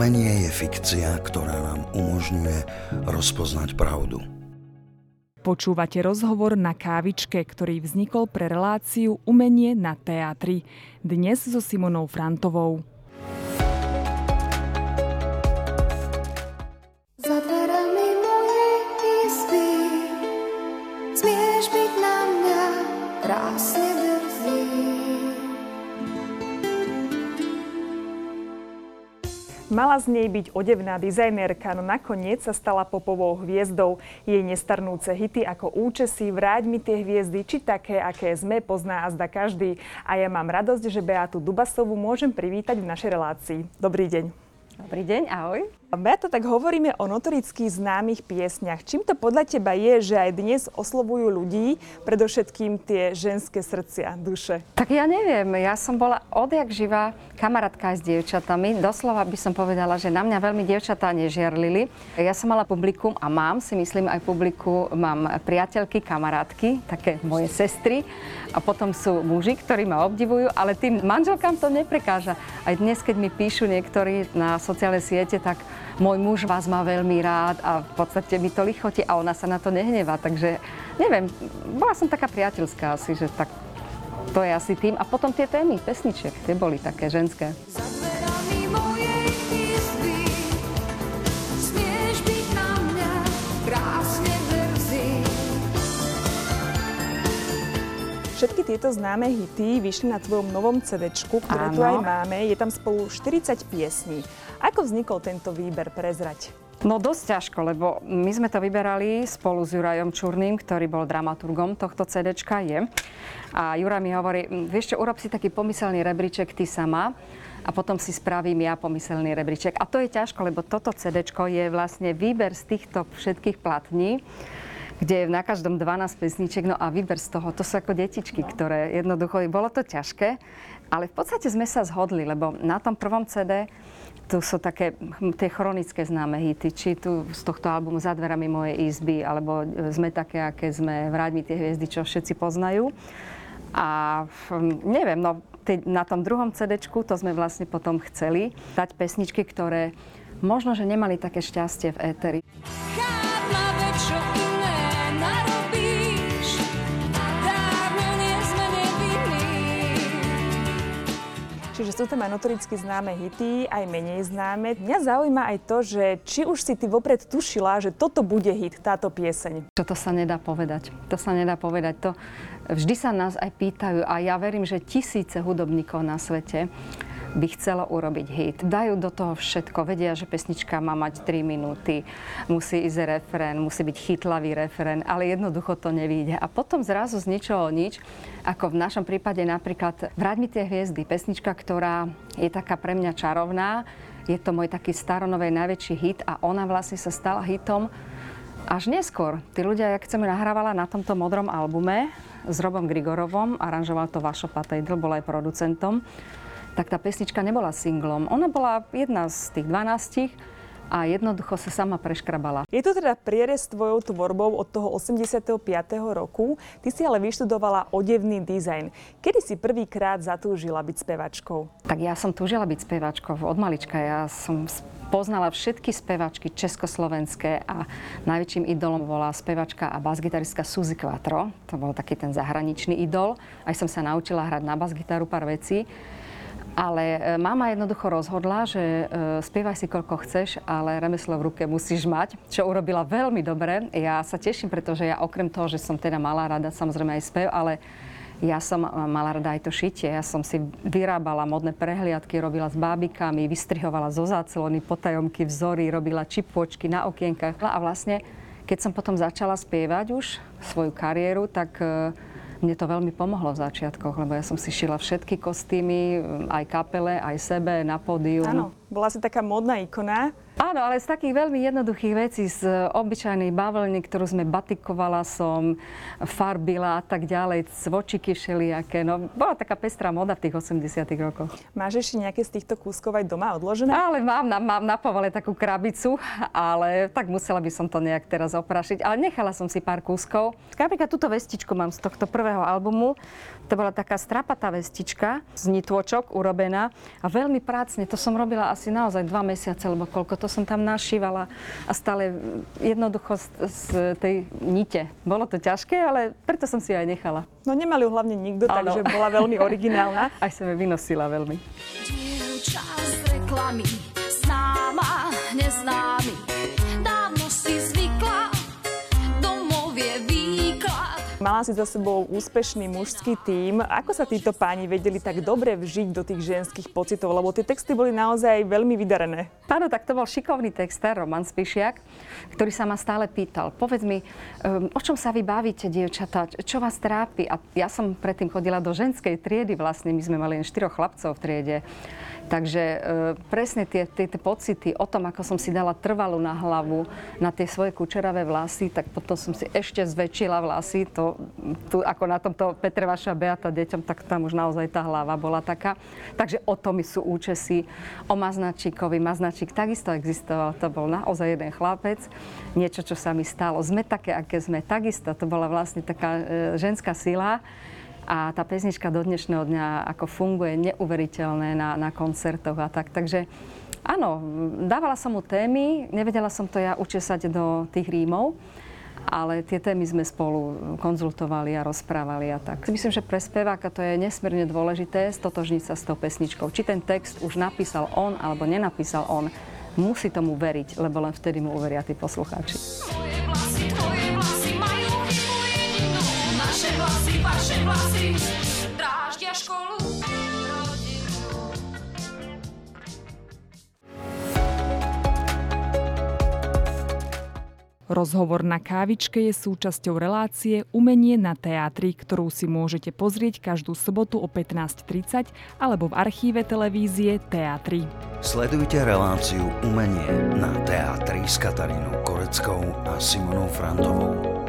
Umenie je fikcia, ktorá nám umožňuje rozpoznať pravdu. Počúvate rozhovor na kávičke, ktorý vznikol pre reláciu Umenie na teatri. Dnes so Simonou Frantovou. Mala z nej byť odevná dizajnérka, no nakoniec sa stala popovou hviezdou. Jej nestarnúce hity ako účesy, vráť mi tie hviezdy, či také, aké sme, pozná a zda každý. A ja mám radosť, že Beatu Dubasovú môžem privítať v našej relácii. Dobrý deň. Dobrý deň, ahoj. Beata, tak hovoríme o notoricky známych piesniach. Čím to podľa teba je, že aj dnes oslovujú ľudí, predovšetkým tie ženské srdcia, duše? Tak ja neviem, ja som bola odjak živá kamarátka s dievčatami. Doslova by som povedala, že na mňa veľmi dievčatá nežiarlili. Ja som mala publikum a mám, si myslím, aj publiku, mám priateľky, kamarátky, také moje sestry. A potom sú muži, ktorí ma obdivujú, ale tým manželkám to neprekáža. Aj dnes, keď mi píšu niektorí na sociálnej siete, tak môj muž vás má veľmi rád a v podstate mi to lichotí a ona sa na to nehnevá. Takže neviem, bola som taká priateľská asi, že tak to je asi tým. A potom tie témy pesničiek, tie boli také ženské. Všetky tieto známe hity vyšli na tvojom novom CD, ktoré Áno. tu aj máme. Je tam spolu 40 piesní. Ako vznikol tento výber prezrať? No dosť ťažko, lebo my sme to vyberali spolu s Jurajom Čurným, ktorý bol dramaturgom tohto CD je. A Jura mi hovorí, vieš čo, urob si taký pomyselný rebríček ty sama a potom si spravím ja pomyselný rebríček. A to je ťažko, lebo toto CD je vlastne výber z týchto všetkých platní kde je na každom 12 pesniček, no a výber z toho, to sú ako detičky, ktoré jednoducho, bolo to ťažké, ale v podstate sme sa zhodli, lebo na tom prvom CD tu sú také hm, tie chronické známe hity, či tu z tohto albumu Za dverami mojej izby, alebo Sme také, aké sme, Vráť mi tie hviezdy, čo všetci poznajú. A hm, neviem, no na tom druhom CD to sme vlastne potom chceli dať pesničky, ktoré možno, že nemali také šťastie v éteri. Sú tam aj notoricky známe hity, aj menej známe. Mňa zaujíma aj to, že či už si ty vopred tušila, že toto bude hit, táto pieseň. To sa nedá povedať. To sa nedá povedať. To vždy sa nás aj pýtajú a ja verím, že tisíce hudobníkov na svete by chcelo urobiť hit. Dajú do toho všetko, vedia, že pesnička má mať 3 minúty, musí ísť refrén, musí byť chytlavý refrén, ale jednoducho to nevíde. A potom zrazu z ničoho nič, ako v našom prípade napríklad Vráť mi tie hviezdy, pesnička, ktorá je taká pre mňa čarovná, je to môj taký staronovej najväčší hit a ona vlastne sa stala hitom až neskôr. Tí ľudia, jak chceme nahrávala na tomto modrom albume s Robom Grigorovom, aranžoval to Vašo Patejdl, bol aj producentom, tak tá pesnička nebola singlom. Ona bola jedna z tých 12 a jednoducho sa sama preškrabala. Je to teda prierez tvojou tvorbou od toho 85. roku. Ty si ale vyštudovala odevný dizajn. Kedy si prvýkrát zatúžila byť spevačkou? Tak ja som túžila byť spevačkou od malička. Ja som poznala všetky spevačky československé a najväčším idolom bola spevačka a basgitaristka Suzy Quattro. To bol taký ten zahraničný idol. Aj som sa naučila hrať na basgitaru pár vecí. Ale e, mama jednoducho rozhodla, že e, spievaj si koľko chceš, ale remeslo v ruke musíš mať, čo urobila veľmi dobre. Ja sa teším, pretože ja okrem toho, že som teda mala rada samozrejme aj spev, ale ja som mala rada aj to šitie. Ja som si vyrábala modné prehliadky, robila s bábikami, vystrihovala zo záclony, potajomky, vzory, robila čipočky na okienkach. A vlastne, keď som potom začala spievať už svoju kariéru, tak e, mne to veľmi pomohlo v začiatkoch, lebo ja som si šila všetky kostýmy, aj kapele, aj sebe, na pódium. Áno, bola si taká modná ikona. Áno, ale z takých veľmi jednoduchých vecí, z obyčajnej bavlny, ktorú sme batikovala som, farbila a tak ďalej, cvočiky všelijaké. No, bola taká pestrá moda v tých 80 rokoch. Máš ešte nejaké z týchto kúskov aj doma odložené? Ale mám na, mám na povole takú krabicu, ale tak musela by som to nejak teraz oprašiť. Ale nechala som si pár kúskov. Napríklad túto vestičku mám z tohto prvého albumu. To bola taká strapatá vestička z nitôčok urobená a veľmi prácne. To som robila asi naozaj dva mesiace, lebo koľko to som tam našívala a stále jednoducho z, z tej nite. Bolo to ťažké, ale preto som si aj nechala. No nemali ju hlavne nikto, ano. takže bola veľmi originálna. aj som ju vynosila veľmi. Dievča z reklamy, známa, neznámy Mala si za sebou úspešný mužský tím. Ako sa títo páni vedeli tak dobre vžiť do tých ženských pocitov? Lebo tie texty boli naozaj veľmi vydarené. Áno, tak to bol šikovný texter, Roman Spišiak, ktorý sa ma stále pýtal. Povedz mi, um, o čom sa vy bavíte, dievčatá? Čo vás trápi? A ja som predtým chodila do ženskej triedy vlastne. My sme mali len štyroch chlapcov v triede. Takže e, presne tie, tie, tie pocity o tom, ako som si dala trvalú na hlavu, na tie svoje kučeravé vlasy, tak potom som si ešte zväčšila vlasy. To, tu, ako na tomto Petre vaša Beata deťom, tak tam už naozaj tá hlava bola taká. Takže o tom sú účesy. O Maznačíkovi. Maznačík takisto existoval. To bol naozaj jeden chlapec. Niečo, čo sa mi stalo. Sme také, aké sme. Takisto. To bola vlastne taká e, ženská sila a tá pesnička do dnešného dňa ako funguje neuveriteľné na, na koncertoch a tak. Takže áno, dávala som mu témy, nevedela som to ja učesať do tých rímov, ale tie témy sme spolu konzultovali a rozprávali a tak. Myslím, že pre speváka to je nesmierne dôležité stotožniť sa s tou pesničkou. Či ten text už napísal on alebo nenapísal on, musí tomu veriť, lebo len vtedy mu uveria tí poslucháči. Vlasy dráždia školu. Rozhovor na kávičke je súčasťou relácie Umenie na teatri, ktorú si môžete pozrieť každú sobotu o 15.30 alebo v archíve televízie Teatry. Sledujte reláciu Umenie na teatri s Katarínou Koreckou a Simonou Frantovou.